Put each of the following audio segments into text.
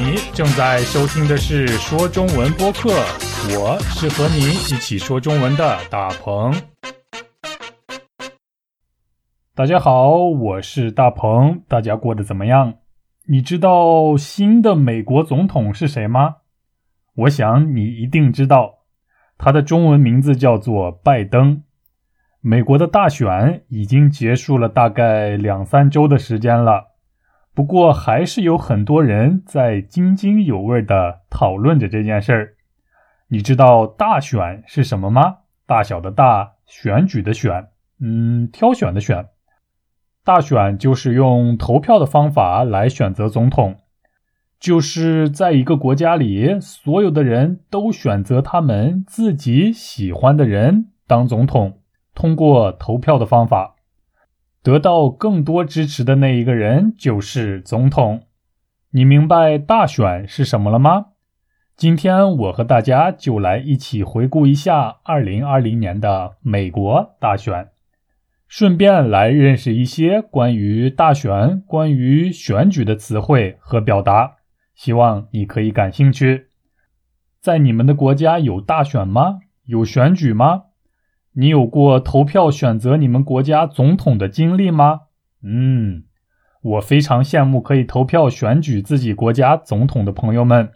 你正在收听的是说中文播客，我是和你一起说中文的大鹏。大家好，我是大鹏，大家过得怎么样？你知道新的美国总统是谁吗？我想你一定知道，他的中文名字叫做拜登。美国的大选已经结束了大概两三周的时间了。不过，还是有很多人在津津有味的讨论着这件事儿。你知道大选是什么吗？大小的“大”，选举的“选”，嗯，挑选的“选”。大选就是用投票的方法来选择总统，就是在一个国家里，所有的人都选择他们自己喜欢的人当总统，通过投票的方法。得到更多支持的那一个人就是总统。你明白大选是什么了吗？今天我和大家就来一起回顾一下2020年的美国大选，顺便来认识一些关于大选、关于选举的词汇和表达。希望你可以感兴趣。在你们的国家有大选吗？有选举吗？你有过投票选择你们国家总统的经历吗？嗯，我非常羡慕可以投票选举自己国家总统的朋友们，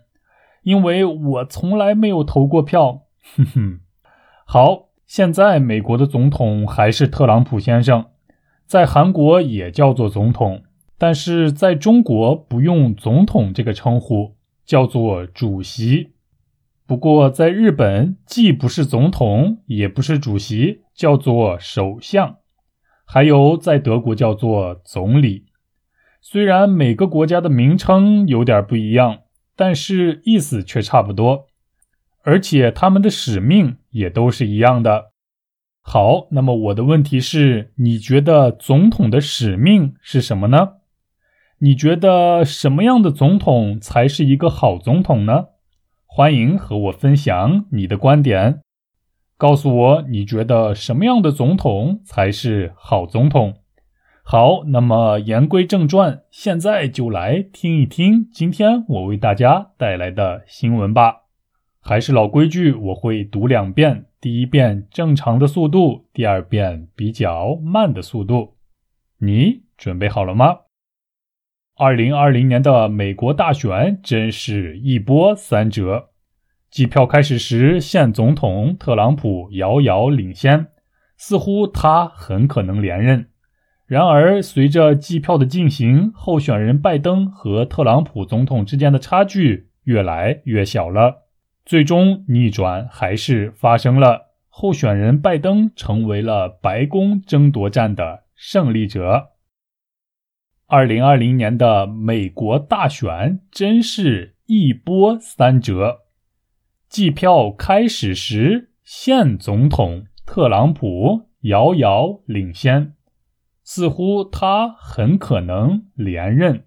因为我从来没有投过票。哼哼。好，现在美国的总统还是特朗普先生，在韩国也叫做总统，但是在中国不用总统这个称呼，叫做主席。不过，在日本，既不是总统，也不是主席，叫做首相；还有在德国叫做总理。虽然每个国家的名称有点不一样，但是意思却差不多，而且他们的使命也都是一样的。好，那么我的问题是：你觉得总统的使命是什么呢？你觉得什么样的总统才是一个好总统呢？欢迎和我分享你的观点，告诉我你觉得什么样的总统才是好总统。好，那么言归正传，现在就来听一听今天我为大家带来的新闻吧。还是老规矩，我会读两遍，第一遍正常的速度，第二遍比较慢的速度。你准备好了吗？二零二零年的美国大选真是一波三折。计票开始时，现总统特朗普遥遥领先，似乎他很可能连任。然而，随着计票的进行，候选人拜登和特朗普总统之间的差距越来越小了。最终，逆转还是发生了，候选人拜登成为了白宫争夺战的胜利者。二零二零年的美国大选真是一波三折。计票开始时，现总统特朗普遥遥领先，似乎他很可能连任。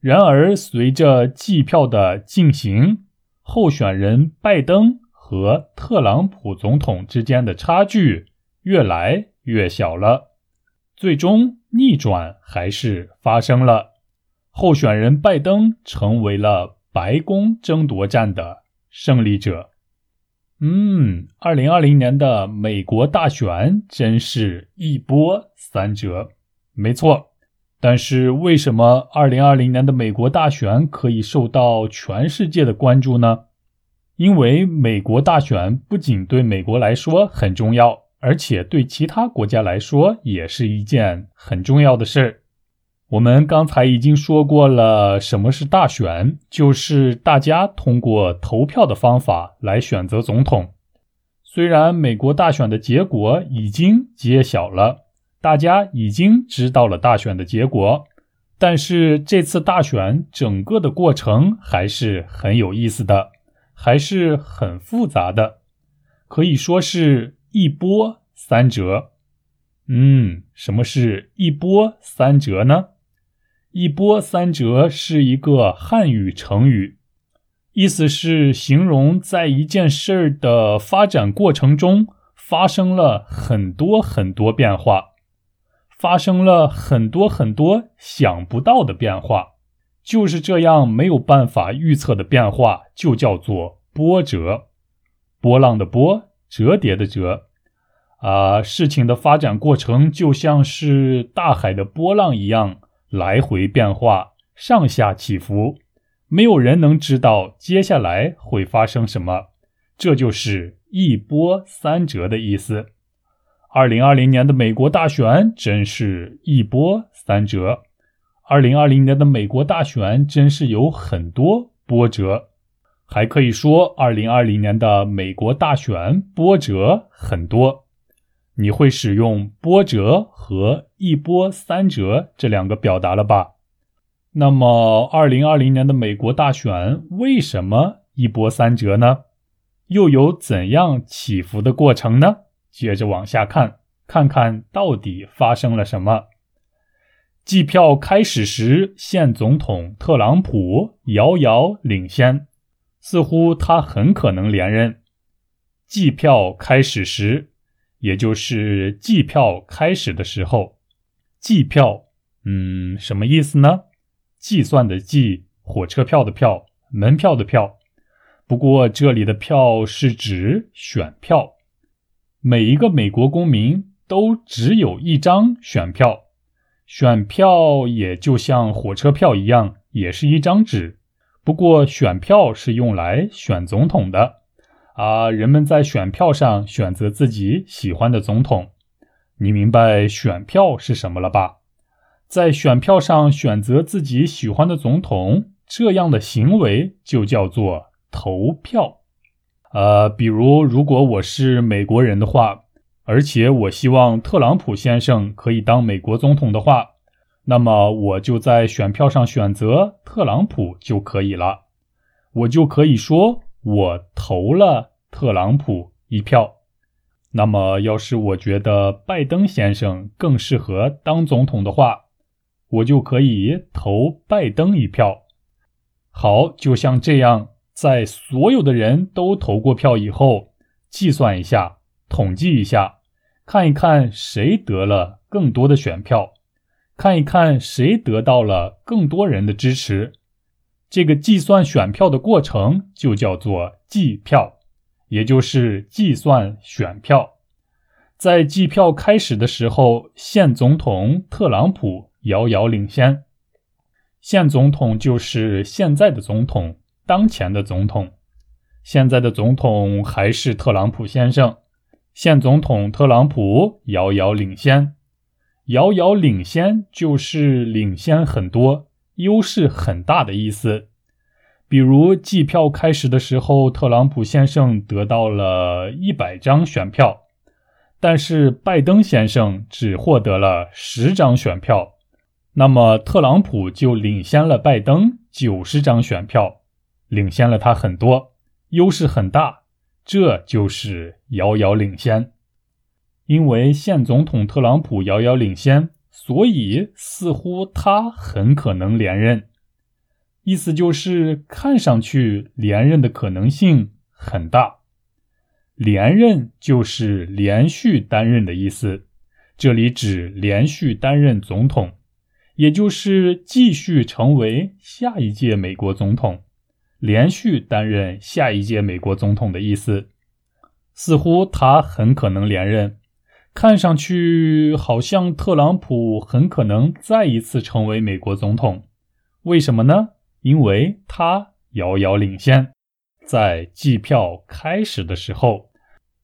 然而，随着计票的进行，候选人拜登和特朗普总统之间的差距越来越小了，最终。逆转还是发生了，候选人拜登成为了白宫争夺战的胜利者。嗯，二零二零年的美国大选真是一波三折，没错。但是为什么二零二零年的美国大选可以受到全世界的关注呢？因为美国大选不仅对美国来说很重要。而且对其他国家来说也是一件很重要的事。我们刚才已经说过了，什么是大选？就是大家通过投票的方法来选择总统。虽然美国大选的结果已经揭晓了，大家已经知道了大选的结果，但是这次大选整个的过程还是很有意思的，还是很复杂的，可以说是。一波三折，嗯，什么是一波三折呢？一波三折是一个汉语成语，意思是形容在一件事儿的发展过程中发生了很多很多变化，发生了很多很多想不到的变化，就是这样没有办法预测的变化，就叫做波折。波浪的波，折叠的折。啊，事情的发展过程就像是大海的波浪一样，来回变化，上下起伏。没有人能知道接下来会发生什么，这就是一波三折的意思。二零二零年的美国大选真是一波三折。二零二零年的美国大选真是有很多波折，还可以说二零二零年的美国大选波折很多。你会使用波折和一波三折这两个表达了吧？那么，二零二零年的美国大选为什么一波三折呢？又有怎样起伏的过程呢？接着往下看，看看到底发生了什么。计票开始时，现总统特朗普遥遥领先，似乎他很可能连任。计票开始时。也就是计票开始的时候，计票，嗯，什么意思呢？计算的计，火车票的票，门票的票。不过这里的票是指选票，每一个美国公民都只有一张选票，选票也就像火车票一样，也是一张纸。不过选票是用来选总统的。啊，人们在选票上选择自己喜欢的总统，你明白选票是什么了吧？在选票上选择自己喜欢的总统，这样的行为就叫做投票。呃，比如，如果我是美国人的话，而且我希望特朗普先生可以当美国总统的话，那么我就在选票上选择特朗普就可以了，我就可以说。我投了特朗普一票，那么要是我觉得拜登先生更适合当总统的话，我就可以投拜登一票。好，就像这样，在所有的人都投过票以后，计算一下，统计一下，看一看谁得了更多的选票，看一看谁得到了更多人的支持。这个计算选票的过程就叫做计票，也就是计算选票。在计票开始的时候，现总统特朗普遥遥领先。现总统就是现在的总统，当前的总统。现在的总统还是特朗普先生。现总统特朗普遥遥领先，遥遥领先就是领先很多。优势很大的意思，比如计票开始的时候，特朗普先生得到了一百张选票，但是拜登先生只获得了十张选票，那么特朗普就领先了拜登九十张选票，领先了他很多，优势很大，这就是遥遥领先。因为现总统特朗普遥遥领先。所以，似乎他很可能连任，意思就是看上去连任的可能性很大。连任就是连续担任的意思，这里指连续担任总统，也就是继续成为下一届美国总统，连续担任下一届美国总统的意思。似乎他很可能连任。看上去好像特朗普很可能再一次成为美国总统，为什么呢？因为他遥遥领先，在计票开始的时候。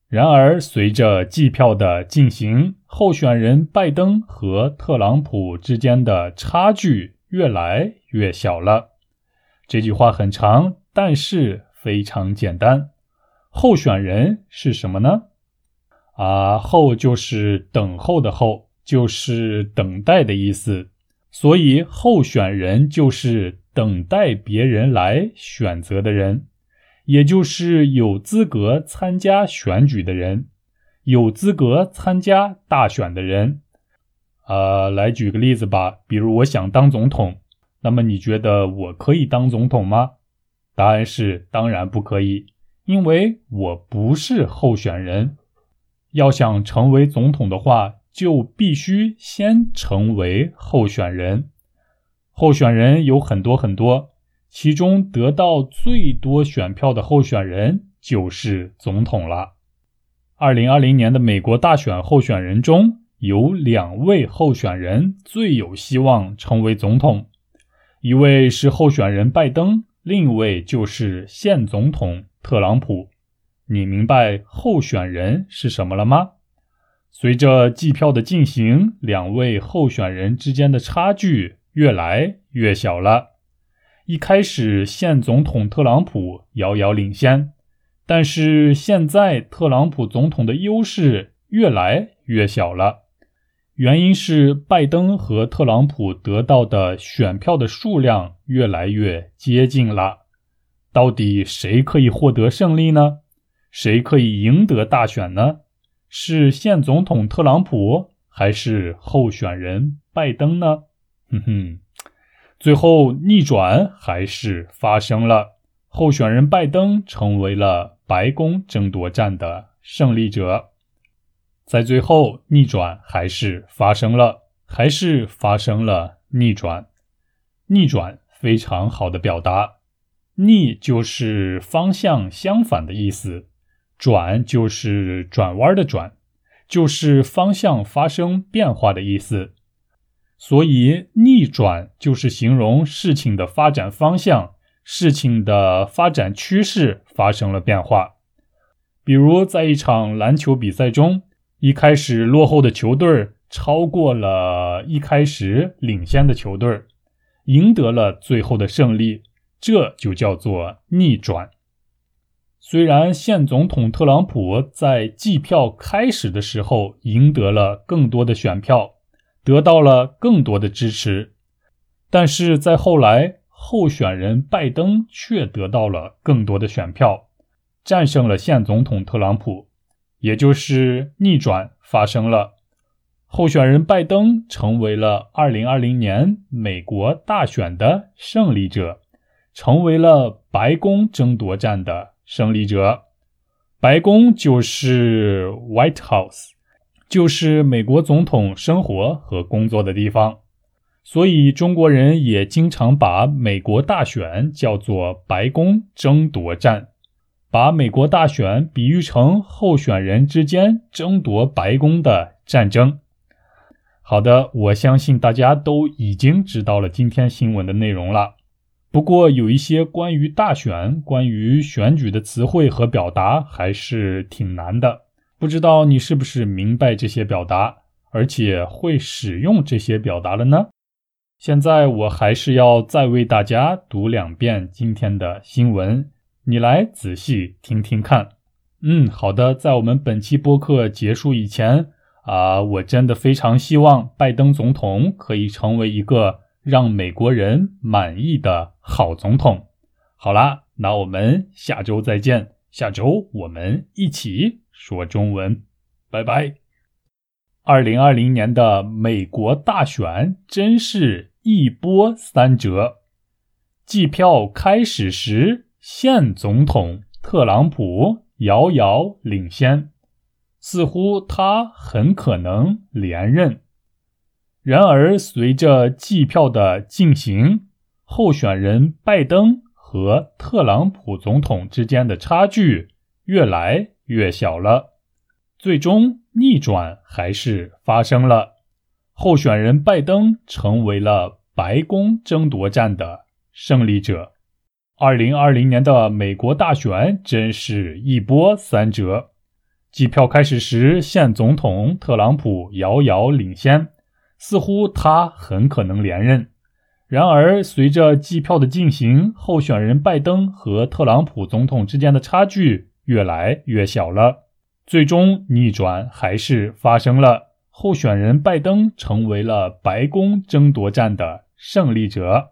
然而，随着计票的进行，候选人拜登和特朗普之间的差距越来越小了。这句话很长，但是非常简单。候选人是什么呢？啊，候就是等候的候，就是等待的意思。所以候选人就是等待别人来选择的人，也就是有资格参加选举的人，有资格参加大选的人。啊，来举个例子吧，比如我想当总统，那么你觉得我可以当总统吗？答案是当然不可以，因为我不是候选人。要想成为总统的话，就必须先成为候选人。候选人有很多很多，其中得到最多选票的候选人就是总统了。二零二零年的美国大选候选人中有两位候选人最有希望成为总统，一位是候选人拜登，另一位就是现总统特朗普。你明白候选人是什么了吗？随着计票的进行，两位候选人之间的差距。越来越小了。一开始，现总统特朗普遥遥领先，但是现在特朗普总统的优势越来越小了。原因是拜登和特朗普得到的选票的数量越来越接近了。到底谁可以获得胜利呢？谁可以赢得大选呢？是现总统特朗普还是候选人拜登呢？哼哼，最后逆转还是发生了，候选人拜登成为了白宫争夺战的胜利者。在最后，逆转还是发生了，还是发生了逆转。逆转非常好的表达，逆就是方向相反的意思，转就是转弯的转，就是方向发生变化的意思。所以，逆转就是形容事情的发展方向、事情的发展趋势发生了变化。比如，在一场篮球比赛中，一开始落后的球队超过了一开始领先的球队，赢得了最后的胜利，这就叫做逆转。虽然现总统特朗普在计票开始的时候赢得了更多的选票。得到了更多的支持，但是在后来，候选人拜登却得到了更多的选票，战胜了现总统特朗普，也就是逆转发生了。候选人拜登成为了2020年美国大选的胜利者，成为了白宫争夺战的胜利者。白宫就是 White House。就是美国总统生活和工作的地方，所以中国人也经常把美国大选叫做“白宫争夺战”，把美国大选比喻成候选人之间争夺白宫的战争。好的，我相信大家都已经知道了今天新闻的内容了。不过有一些关于大选、关于选举的词汇和表达还是挺难的。不知道你是不是明白这些表达，而且会使用这些表达了呢？现在我还是要再为大家读两遍今天的新闻，你来仔细听听看。嗯，好的。在我们本期播客结束以前啊，我真的非常希望拜登总统可以成为一个让美国人满意的好总统。好啦，那我们下周再见。下周我们一起。说中文，拜拜。二零二零年的美国大选真是一波三折。计票开始时，现总统特朗普遥遥领先，似乎他很可能连任。然而，随着计票的进行，候选人拜登和特朗普总统之间的差距越来。越小了，最终逆转还是发生了，候选人拜登成为了白宫争夺战的胜利者。二零二零年的美国大选真是一波三折。计票开始时，现总统特朗普遥遥领先，似乎他很可能连任。然而，随着计票的进行，候选人拜登和特朗普总统之间的差距。越来越小了，最终逆转还是发生了。候选人拜登成为了白宫争夺战的胜利者。